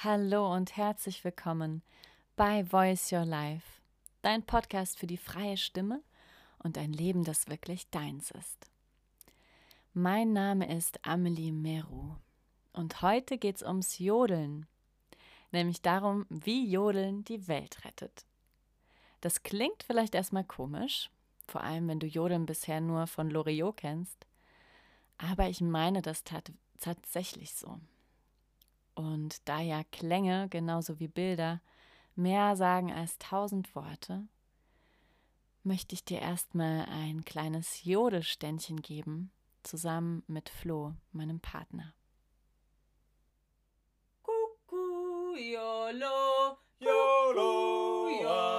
Hallo und herzlich willkommen bei Voice Your Life, dein Podcast für die freie Stimme und ein Leben, das wirklich deins ist. Mein Name ist Amelie Meru und heute geht es ums Jodeln, nämlich darum, wie Jodeln die Welt rettet. Das klingt vielleicht erstmal komisch, vor allem wenn du Jodeln bisher nur von Loriot kennst, aber ich meine das tat tatsächlich so. Und da ja Klänge genauso wie Bilder mehr sagen als tausend Worte, möchte ich dir erstmal ein kleines Jodelständchen geben, zusammen mit Flo, meinem Partner. YOLO, YOLO, YOLO,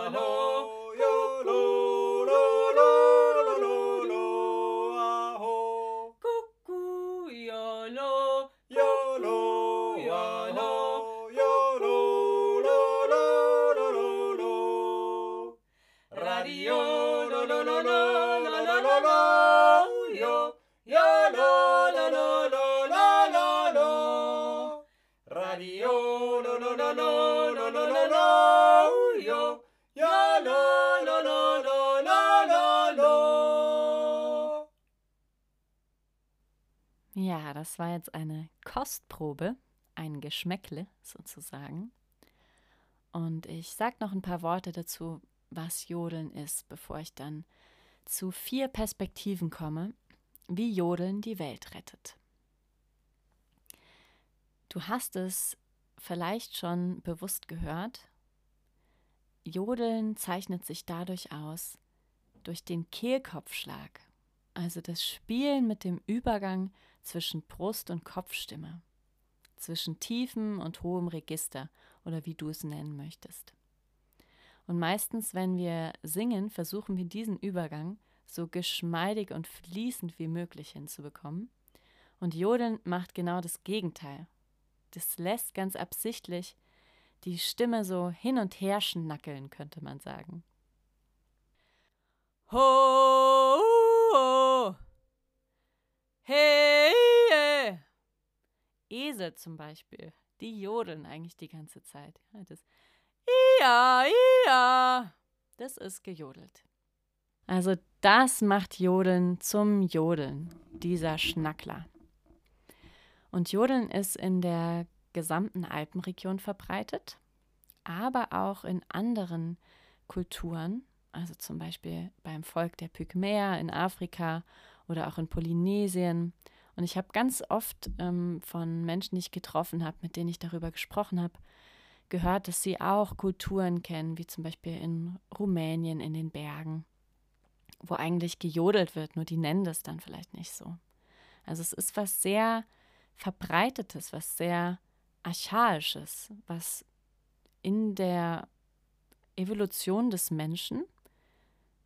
Ja, das war jetzt eine Kostprobe, ein Geschmäckle sozusagen. Und ich sage noch ein paar Worte dazu, was Jodeln ist, bevor ich dann zu vier Perspektiven komme, wie Jodeln die Welt rettet. Du hast es vielleicht schon bewusst gehört. Jodeln zeichnet sich dadurch aus, durch den Kehlkopfschlag, also das Spielen mit dem Übergang zwischen Brust- und Kopfstimme, zwischen tiefem und hohem Register oder wie du es nennen möchtest. Und meistens, wenn wir singen, versuchen wir diesen Übergang so geschmeidig und fließend wie möglich hinzubekommen. Und Jodeln macht genau das Gegenteil. Das lässt ganz absichtlich die Stimme so hin und her schnackeln, könnte man sagen. Ho, ho, hey, hey. Esel zum Beispiel, die jodeln eigentlich die ganze Zeit. Das Ia, Ia, das ist gejodelt. Also das macht Jodeln zum Jodeln, dieser Schnackler. Und Jodeln ist in der gesamten Alpenregion verbreitet, aber auch in anderen Kulturen, also zum Beispiel beim Volk der Pygmäer in Afrika oder auch in Polynesien. Und ich habe ganz oft ähm, von Menschen, die ich getroffen habe, mit denen ich darüber gesprochen habe, gehört, dass sie auch Kulturen kennen, wie zum Beispiel in Rumänien in den Bergen, wo eigentlich gejodelt wird, nur die nennen das dann vielleicht nicht so. Also es ist was sehr verbreitetes, was sehr archaisches, was in der Evolution des Menschen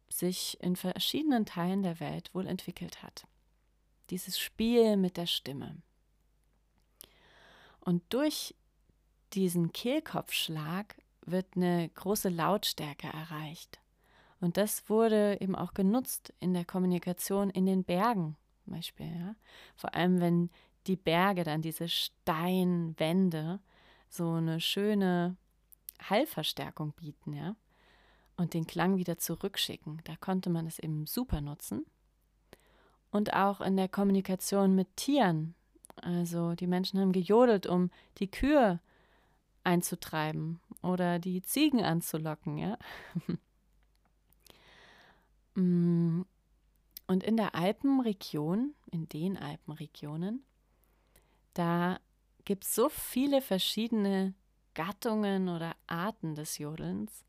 sich in verschiedenen Teilen der Welt wohl entwickelt hat. Dieses Spiel mit der Stimme. Und durch diesen Kehlkopfschlag wird eine große Lautstärke erreicht. Und das wurde eben auch genutzt in der Kommunikation in den Bergen zum Beispiel. Ja? Vor allem, wenn die Berge dann diese Steinwände so eine schöne Hallverstärkung bieten, ja, und den Klang wieder zurückschicken. Da konnte man es eben super nutzen. Und auch in der Kommunikation mit Tieren. Also die Menschen haben gejodelt, um die Kühe einzutreiben oder die Ziegen anzulocken, ja. Mm. Und in der Alpenregion, in den Alpenregionen, da gibt es so viele verschiedene Gattungen oder Arten des Jodelns,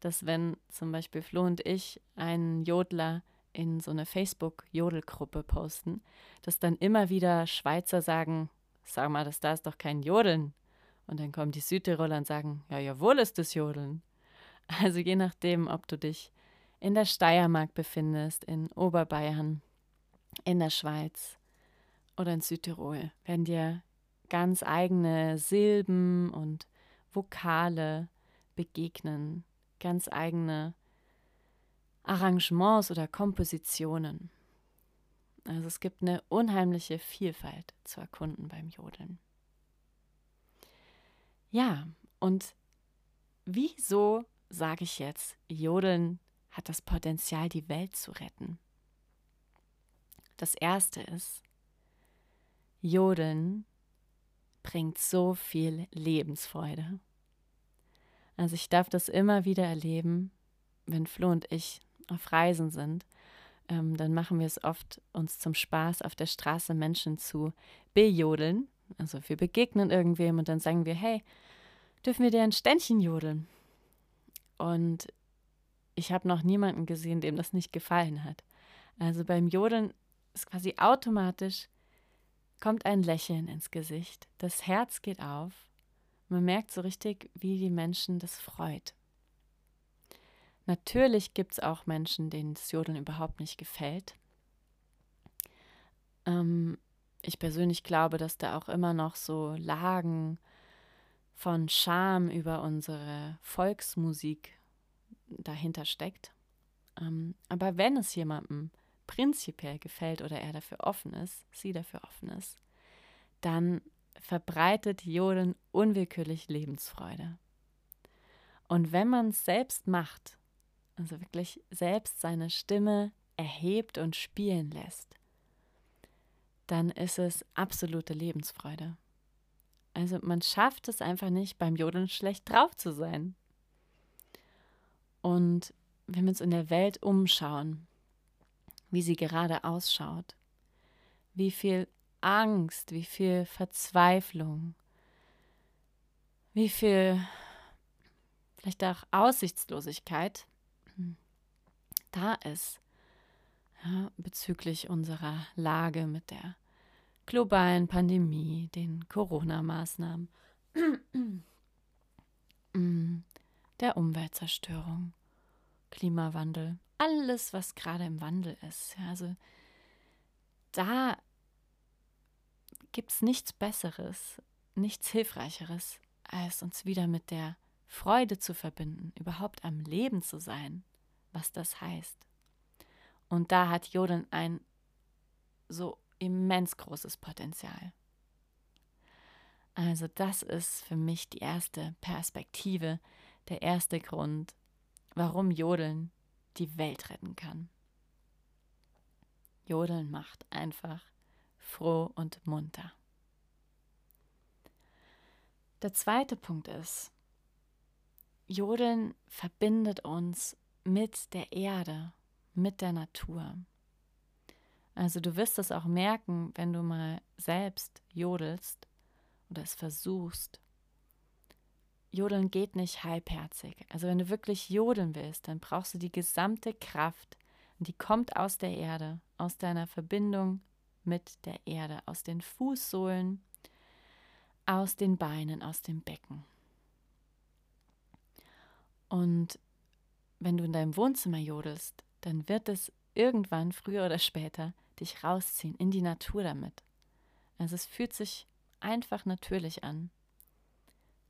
dass wenn zum Beispiel Flo und ich einen Jodler in so eine Facebook-Jodelgruppe posten, dass dann immer wieder Schweizer sagen, sag mal, das da ist doch kein Jodeln. Und dann kommen die Südtiroler und sagen, ja, jawohl ist das Jodeln. Also je nachdem, ob du dich in der Steiermark befindest, in Oberbayern, in der Schweiz oder in Südtirol, werden dir ganz eigene Silben und Vokale begegnen, ganz eigene Arrangements oder Kompositionen. Also es gibt eine unheimliche Vielfalt zu erkunden beim Jodeln. Ja, und wieso sage ich jetzt, Jodeln hat das Potenzial, die Welt zu retten? Das erste ist, Jodeln bringt so viel Lebensfreude. Also ich darf das immer wieder erleben, wenn Flo und ich auf Reisen sind. Ähm, dann machen wir es oft uns zum Spaß auf der Straße Menschen zu bejodeln. Also wir begegnen irgendwem und dann sagen wir, hey, dürfen wir dir ein Ständchen jodeln? Und ich habe noch niemanden gesehen, dem das nicht gefallen hat. Also beim Jodeln ist quasi automatisch kommt ein Lächeln ins Gesicht, das Herz geht auf, man merkt so richtig, wie die Menschen das freut. Natürlich gibt es auch Menschen, denen das Jodeln überhaupt nicht gefällt. Ähm, ich persönlich glaube, dass da auch immer noch so Lagen von Scham über unsere Volksmusik dahinter steckt. Ähm, aber wenn es jemandem prinzipiell gefällt oder er dafür offen ist, sie dafür offen ist, dann verbreitet Jodeln unwillkürlich Lebensfreude. Und wenn man es selbst macht, also wirklich selbst seine Stimme erhebt und spielen lässt, dann ist es absolute Lebensfreude. Also man schafft es einfach nicht, beim Jodeln schlecht drauf zu sein. Und wenn wir uns in der Welt umschauen, wie sie gerade ausschaut, wie viel Angst, wie viel Verzweiflung, wie viel vielleicht auch Aussichtslosigkeit da ist ja, bezüglich unserer Lage mit der globalen Pandemie, den Corona-Maßnahmen, der Umweltzerstörung, Klimawandel, alles, was gerade im Wandel ist. Ja, also da gibt es nichts Besseres, nichts Hilfreicheres, als uns wieder mit der Freude zu verbinden, überhaupt am Leben zu sein, was das heißt. Und da hat Joden ein so immens großes Potenzial. Also das ist für mich die erste Perspektive, der erste Grund, warum Jodeln die Welt retten kann. Jodeln macht einfach froh und munter. Der zweite Punkt ist, Jodeln verbindet uns mit der Erde, mit der Natur. Also du wirst es auch merken, wenn du mal selbst jodelst oder es versuchst. Jodeln geht nicht halbherzig. Also wenn du wirklich jodeln willst, dann brauchst du die gesamte Kraft und die kommt aus der Erde, aus deiner Verbindung mit der Erde, aus den Fußsohlen, aus den Beinen, aus dem Becken. Und wenn du in deinem Wohnzimmer jodelst, dann wird es irgendwann, früher oder später, dich rausziehen in die Natur damit. Also es fühlt sich einfach natürlich an.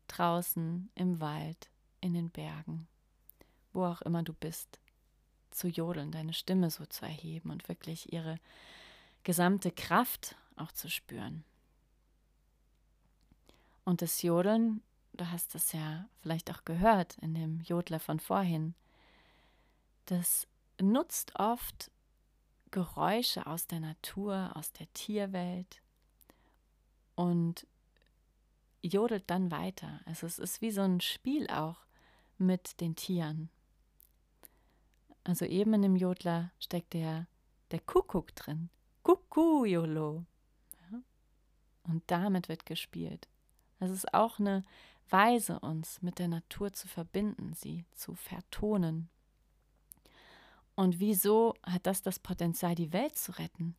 Draußen, im Wald, in den Bergen, wo auch immer du bist, zu jodeln, deine Stimme so zu erheben und wirklich ihre gesamte Kraft auch zu spüren. Und das Jodeln, du hast es ja vielleicht auch gehört in dem Jodler von vorhin, das nutzt oft Geräusche aus der Natur, aus der Tierwelt und jodelt dann weiter. Also es ist wie so ein Spiel auch mit den Tieren. Also eben in dem Jodler steckt der, der Kuckuck drin. Kuckuck-Jolo. Und damit wird gespielt. Das ist auch eine Weise, uns mit der Natur zu verbinden, sie zu vertonen. Und wieso hat das das Potenzial, die Welt zu retten?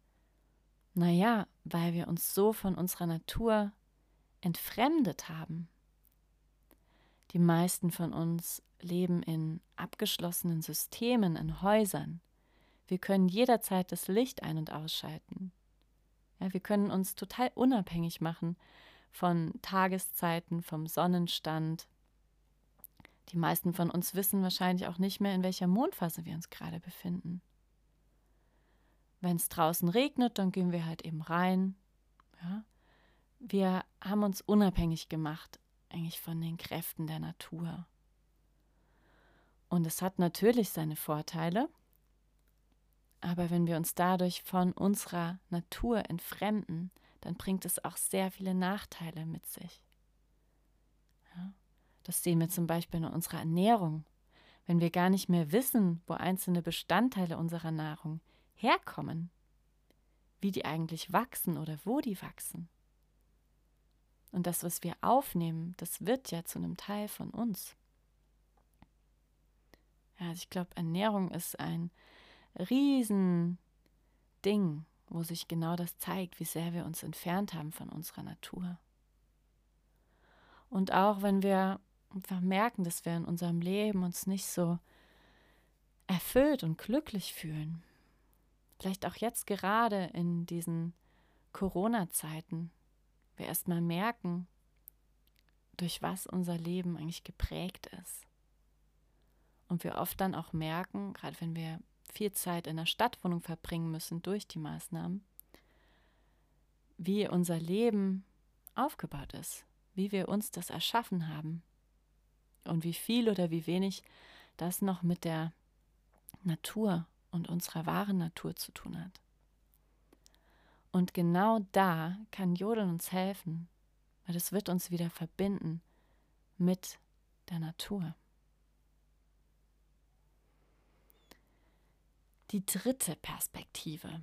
Naja, weil wir uns so von unserer Natur entfremdet haben. Die meisten von uns leben in abgeschlossenen Systemen, in Häusern. Wir können jederzeit das Licht ein- und ausschalten. Ja, wir können uns total unabhängig machen von Tageszeiten, vom Sonnenstand, Die meisten von uns wissen wahrscheinlich auch nicht mehr, in welcher Mondphase wir uns gerade befinden. Wenn es draußen regnet, dann gehen wir halt eben rein. Ja? Wir haben uns unabhängig gemacht, eigentlich von den Kräften der Natur. Und es hat natürlich seine Vorteile, aber wenn wir uns dadurch von unserer Natur entfremden, dann bringt es auch sehr viele Nachteile mit sich. Ja? Das sehen wir zum Beispiel in unserer Ernährung. Wenn wir gar nicht mehr wissen, wo einzelne Bestandteile unserer Nahrung herkommen, wie die eigentlich wachsen oder wo die wachsen. Und das, was wir aufnehmen, das wird ja zu einem Teil von uns. Ja, also ich glaube, Ernährung ist ein Riesending, wo sich genau das zeigt, wie sehr wir uns entfernt haben von unserer Natur. Und auch wenn wir einfach merken, dass wir in unserem Leben uns nicht so erfüllt und glücklich fühlen, vielleicht auch jetzt gerade in diesen Corona-Zeiten, wir erstmal merken, durch was unser Leben eigentlich geprägt ist. Und wir oft dann auch merken, gerade wenn wir viel Zeit in der Stadtwohnung verbringen müssen durch die Maßnahmen, wie unser Leben aufgebaut ist, wie wir uns das erschaffen haben und wie viel oder wie wenig das noch mit der Natur und unserer wahren Natur zu tun hat. Und genau da kann Jodeln uns helfen, weil es wird uns wieder verbinden mit der Natur. Die dritte Perspektive,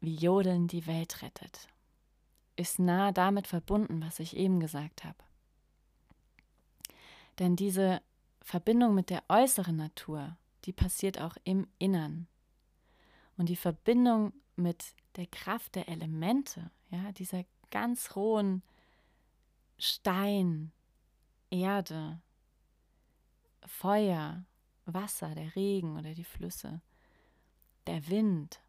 wie Jodeln die Welt rettet, ist nah damit verbunden, was ich eben gesagt habe. Denn diese Verbindung mit der äußeren Natur, die passiert auch im Innern. Und die Verbindung mit der Kraft der Elemente, ja, dieser ganz rohen Stein, Erde, Feuer, Wasser, der Regen oder die Flüsse, der Wind,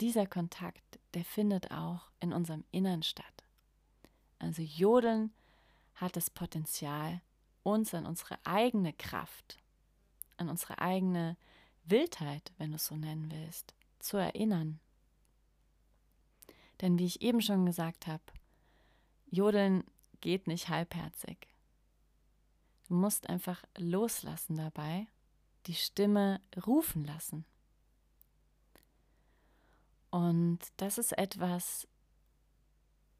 dieser Kontakt, der findet auch in unserem Innern statt. Also Jodeln hat das Potenzial, uns an unsere eigene Kraft, an unsere eigene Wildheit, wenn du es so nennen willst, zu erinnern. Denn wie ich eben schon gesagt habe, Jodeln geht nicht halbherzig. Du musst einfach loslassen dabei die Stimme rufen lassen. Und das ist etwas,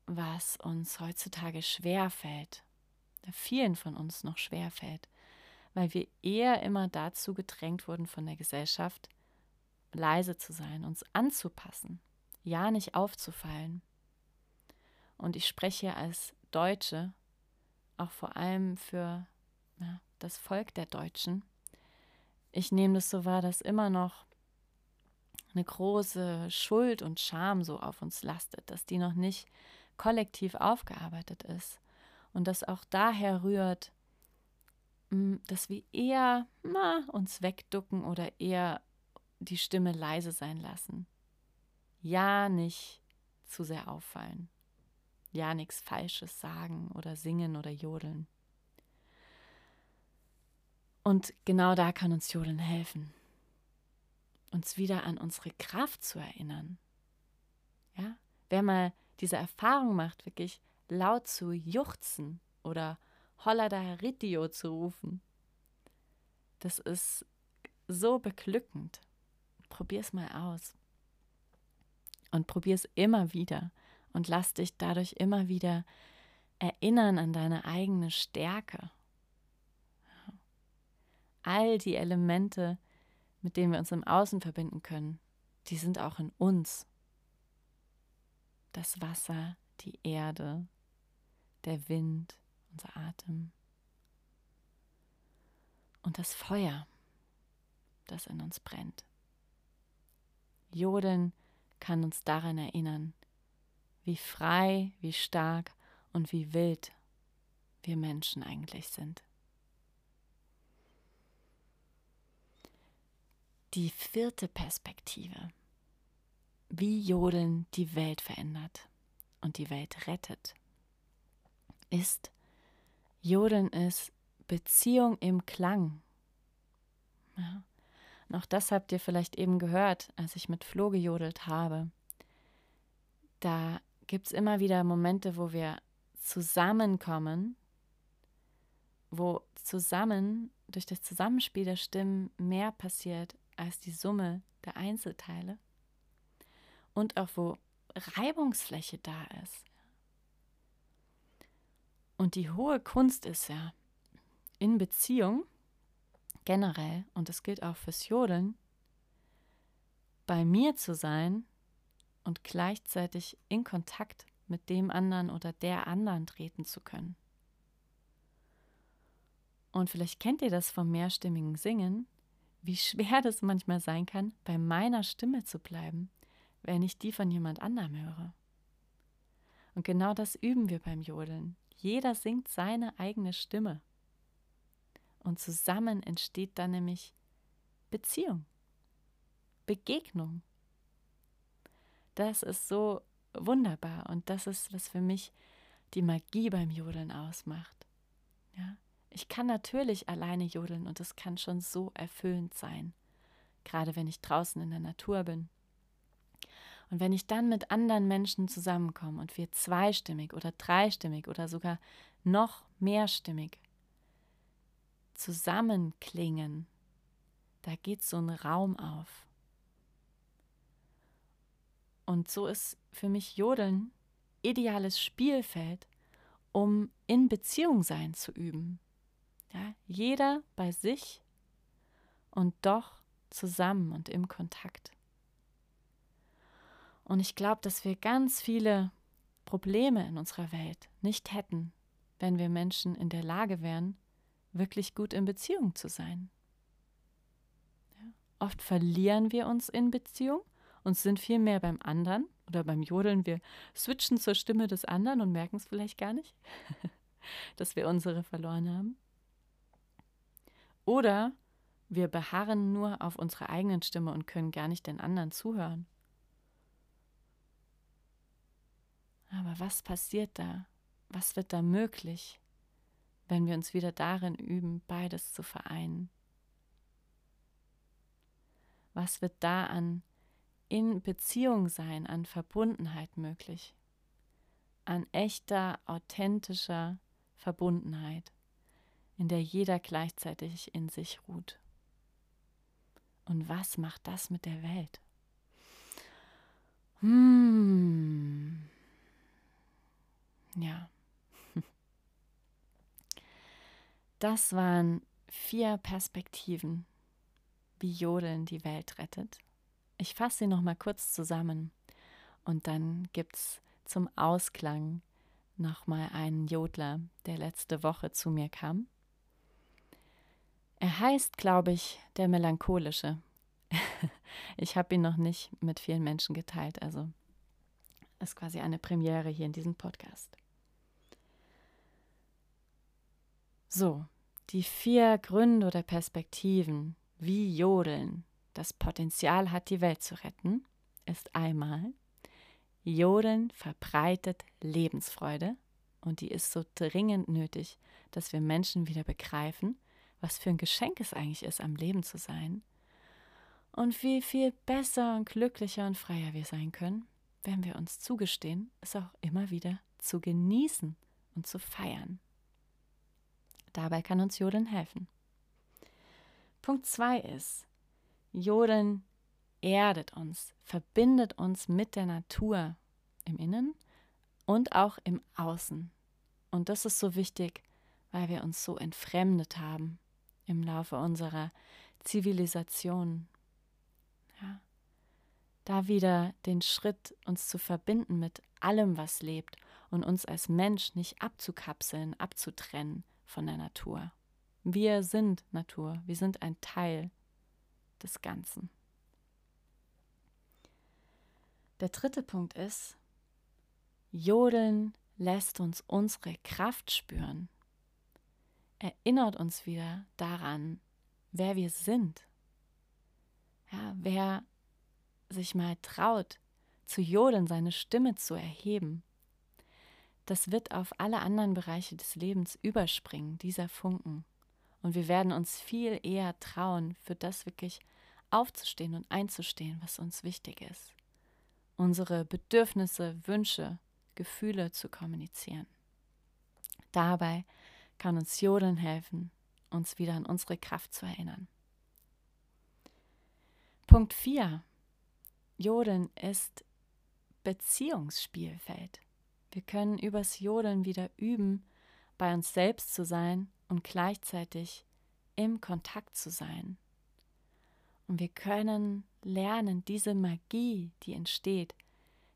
was uns heutzutage schwer fällt, vielen von uns noch schwer fällt, weil wir eher immer dazu gedrängt wurden von der Gesellschaft, leise zu sein, uns anzupassen, ja nicht aufzufallen. Und ich spreche als Deutsche auch vor allem für ja, das Volk der Deutschen, ich nehme das so wahr, dass immer noch eine große Schuld und Scham so auf uns lastet, dass die noch nicht kollektiv aufgearbeitet ist und das auch daher rührt, hm, dass wir eher na, uns wegducken oder eher die Stimme leise sein lassen. Ja, nicht zu sehr auffallen. Ja, nichts Falsches sagen oder singen oder jodeln. Und genau da kann uns Jodeln helfen, uns wieder an unsere Kraft zu erinnern. Ja, wer mal diese Erfahrung macht, wirklich laut zu juchzen oder Holla da Ritio zu rufen, das ist so beglückend. Probier es mal aus. Und probier es immer wieder und lass dich dadurch immer wieder erinnern an deine eigene Stärke all die Elemente, mit denen wir uns im Außen verbinden können, die sind auch in uns. Das Wasser, die Erde, der Wind, unser Atem und das Feuer, das in uns brennt. Jodeln kann uns daran erinnern, wie frei, wie stark und wie wild wir Menschen eigentlich sind. Die vierte Perspektive, wie Jodeln die Welt verändert und die Welt rettet, ist, Jodeln ist Beziehung im Klang. Ja. Und auch das habt ihr vielleicht eben gehört, als ich mit Flo gejodelt habe. Da gibt es immer wieder Momente, wo wir zusammenkommen, wo zusammen durch das Zusammenspiel der Stimmen mehr passiert als die Summe der Einzelteile und auch wo Reibungsfläche da ist. Und die hohe Kunst ist ja in Beziehung generell, und das gilt auch fürs Jodeln, bei mir zu sein und gleichzeitig in Kontakt mit dem anderen oder der anderen treten zu können. Und vielleicht kennt ihr das vom mehrstimmigen Singen, wie schwer das manchmal sein kann, bei meiner Stimme zu bleiben, wenn ich die von jemand anderem höre. Und genau das üben wir beim Jodeln. Jeder singt seine eigene Stimme. Und zusammen entsteht dann nämlich Beziehung, Begegnung. Das ist so wunderbar und das ist, was für mich die Magie beim Jodeln ausmacht. Ja? Ich kann natürlich alleine jodeln und es kann schon so erfüllend sein, gerade wenn ich draußen in der Natur bin. Und wenn ich dann mit anderen Menschen zusammenkomme und wir zweistimmig oder dreistimmig oder sogar noch mehrstimmig zusammenklingen, da geht so ein Raum auf. Und so ist für mich Jodeln ideales Spielfeld, um in Beziehung sein zu üben. Ja, jeder bei sich und doch zusammen und im Kontakt. Und ich glaube, dass wir ganz viele Probleme in unserer Welt nicht hätten, wenn wir Menschen in der Lage wären, wirklich gut in Beziehung zu sein. Ja. Oft verlieren wir uns in Beziehung und sind viel mehr beim anderen oder beim Jodeln. Wir switchen zur Stimme des anderen und merken es vielleicht gar nicht, dass wir unsere verloren haben. Oder wir beharren nur auf unserer eigenen Stimme und können gar nicht den anderen zuhören. Aber was passiert da? Was wird da möglich, wenn wir uns wieder darin üben, beides zu vereinen? Was wird da an in Beziehung sein, an Verbundenheit möglich? An echter, authentischer Verbundenheit in der jeder gleichzeitig in sich ruht. Und was macht das mit der Welt? Hm. Ja. Das waren vier Perspektiven, wie Jodeln die Welt rettet. Ich fasse sie noch mal kurz zusammen und dann gibt es zum Ausklang noch mal einen Jodler, der letzte Woche zu mir kam er heißt, glaube ich, der Melancholische. ich habe ihn noch nicht mit vielen Menschen geteilt, also ist quasi eine Premiere hier in diesem Podcast. So, die vier Gründe oder Perspektiven, wie Jodeln das Potenzial hat, die Welt zu retten, ist einmal, Jodeln verbreitet Lebensfreude und die ist so dringend nötig, dass wir Menschen wieder begreifen, was für ein Geschenk es eigentlich ist, am Leben zu sein. Und wie viel besser und glücklicher und freier wir sein können, wenn wir uns zugestehen, es auch immer wieder zu genießen und zu feiern. Dabei kann uns Jodeln helfen. Punkt 2 ist, Jodeln erdet uns, verbindet uns mit der Natur im Innen und auch im Außen. Und das ist so wichtig, weil wir uns so entfremdet haben im Laufe unserer Zivilisation. Ja. Da wieder den Schritt, uns zu verbinden mit allem, was lebt und uns als Mensch nicht abzukapseln, abzutrennen von der Natur. Wir sind Natur, wir sind ein Teil des Ganzen. Der dritte Punkt ist, Jodeln lässt uns unsere Kraft spüren erinnert uns wieder daran, wer wir sind. Ja, wer sich mal traut, zu jodeln, seine Stimme zu erheben, das wird auf alle anderen Bereiche des Lebens überspringen, dieser Funken. Und wir werden uns viel eher trauen, für das wirklich aufzustehen und einzustehen, was uns wichtig ist. Unsere Bedürfnisse, Wünsche, Gefühle zu kommunizieren. Dabei kann uns Jodeln helfen, uns wieder an unsere Kraft zu erinnern. Punkt 4. Jodeln ist Beziehungsspielfeld. Wir können übers Jodeln wieder üben, bei uns selbst zu sein und gleichzeitig im Kontakt zu sein. Und wir können lernen, diese Magie, die entsteht,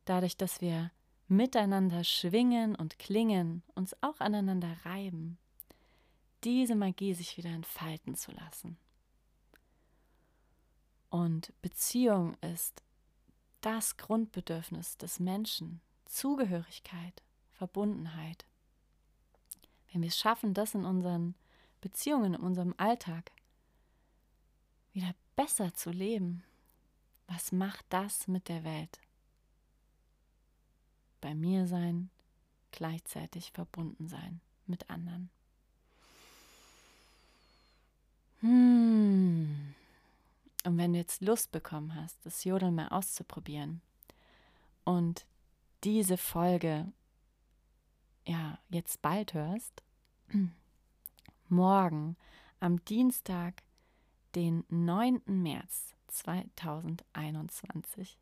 dadurch, dass wir miteinander schwingen und klingen, uns auch aneinander reiben, diese Magie sich wieder entfalten zu lassen. Und Beziehung ist das Grundbedürfnis des Menschen, Zugehörigkeit, Verbundenheit. Wenn wir es schaffen, das in unseren Beziehungen, in unserem Alltag wieder besser zu leben, was macht das mit der Welt? Bei mir sein, gleichzeitig verbunden sein mit anderen. Hmm. Und wenn du jetzt Lust bekommen hast, das Jodeln mal auszuprobieren und diese Folge ja jetzt bald hörst, morgen am Dienstag, den 9. März 2021,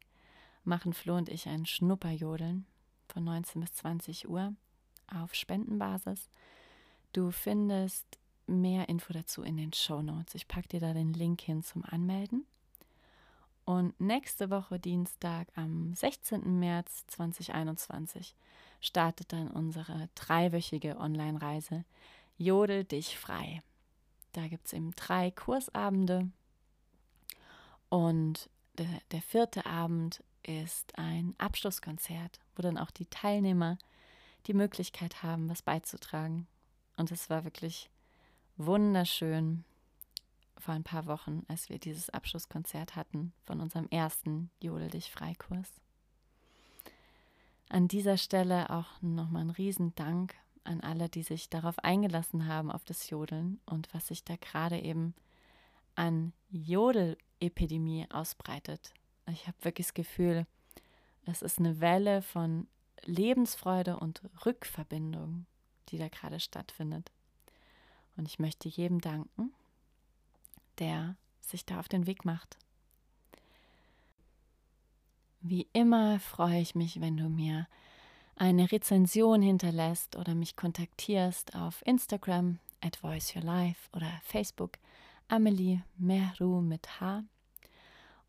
machen Flo und ich ein Schnupperjodeln von 19 bis 20 Uhr auf Spendenbasis. Du findest mehr Info dazu in den Show Notes. Ich packe dir da den Link hin zum Anmelden. Und nächste Woche Dienstag am 16. März 2021 startet dann unsere dreiwöchige Online-Reise Jodel dich frei. Da gibt es eben drei Kursabende und der, der vierte Abend ist ein Abschlusskonzert, wo dann auch die Teilnehmer die Möglichkeit haben, was beizutragen. Und es war wirklich wunderschön vor ein paar Wochen, als wir dieses Abschlusskonzert hatten von unserem ersten Jodel dich Freikurs. An dieser Stelle auch nochmal ein Riesendank an alle, die sich darauf eingelassen haben, auf das Jodeln und was sich da gerade eben an Jodelepidemie ausbreitet. Ich habe wirklich das Gefühl, es ist eine Welle von Lebensfreude und Rückverbindung, die da gerade stattfindet. Und ich möchte jedem danken, der sich da auf den Weg macht. Wie immer freue ich mich, wenn du mir eine Rezension hinterlässt oder mich kontaktierst auf Instagram at voiceyourlife oder Facebook Amelie Mehru mit H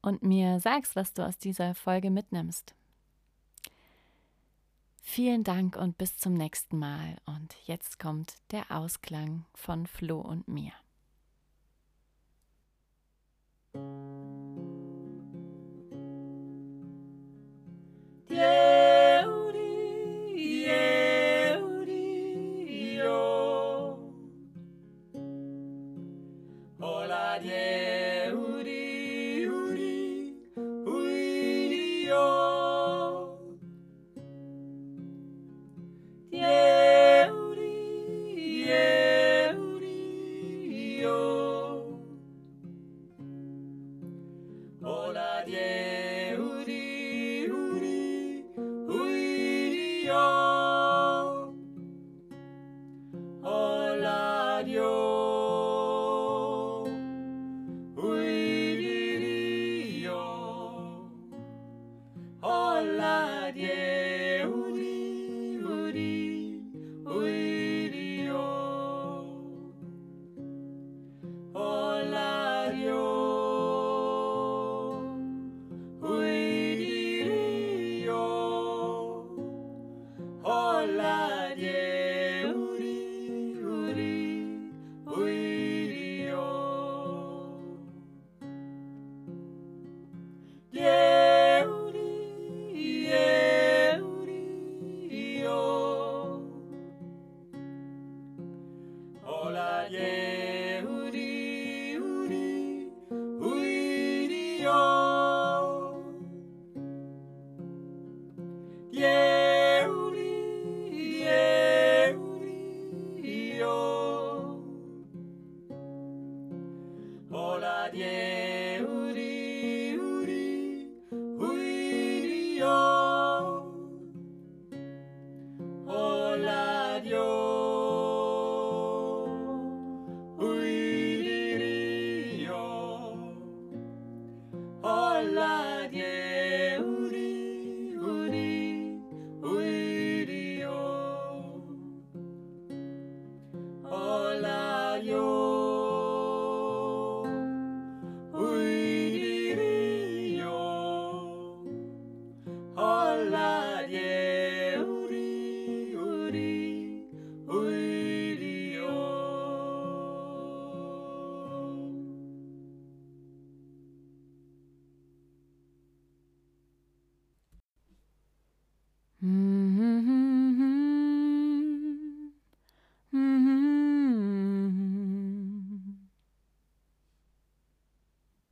und mir sagst, was du aus dieser Folge mitnimmst. Vielen Dank und bis zum nächsten Mal. Und jetzt kommt der Ausklang von Flo und mir. Yeah.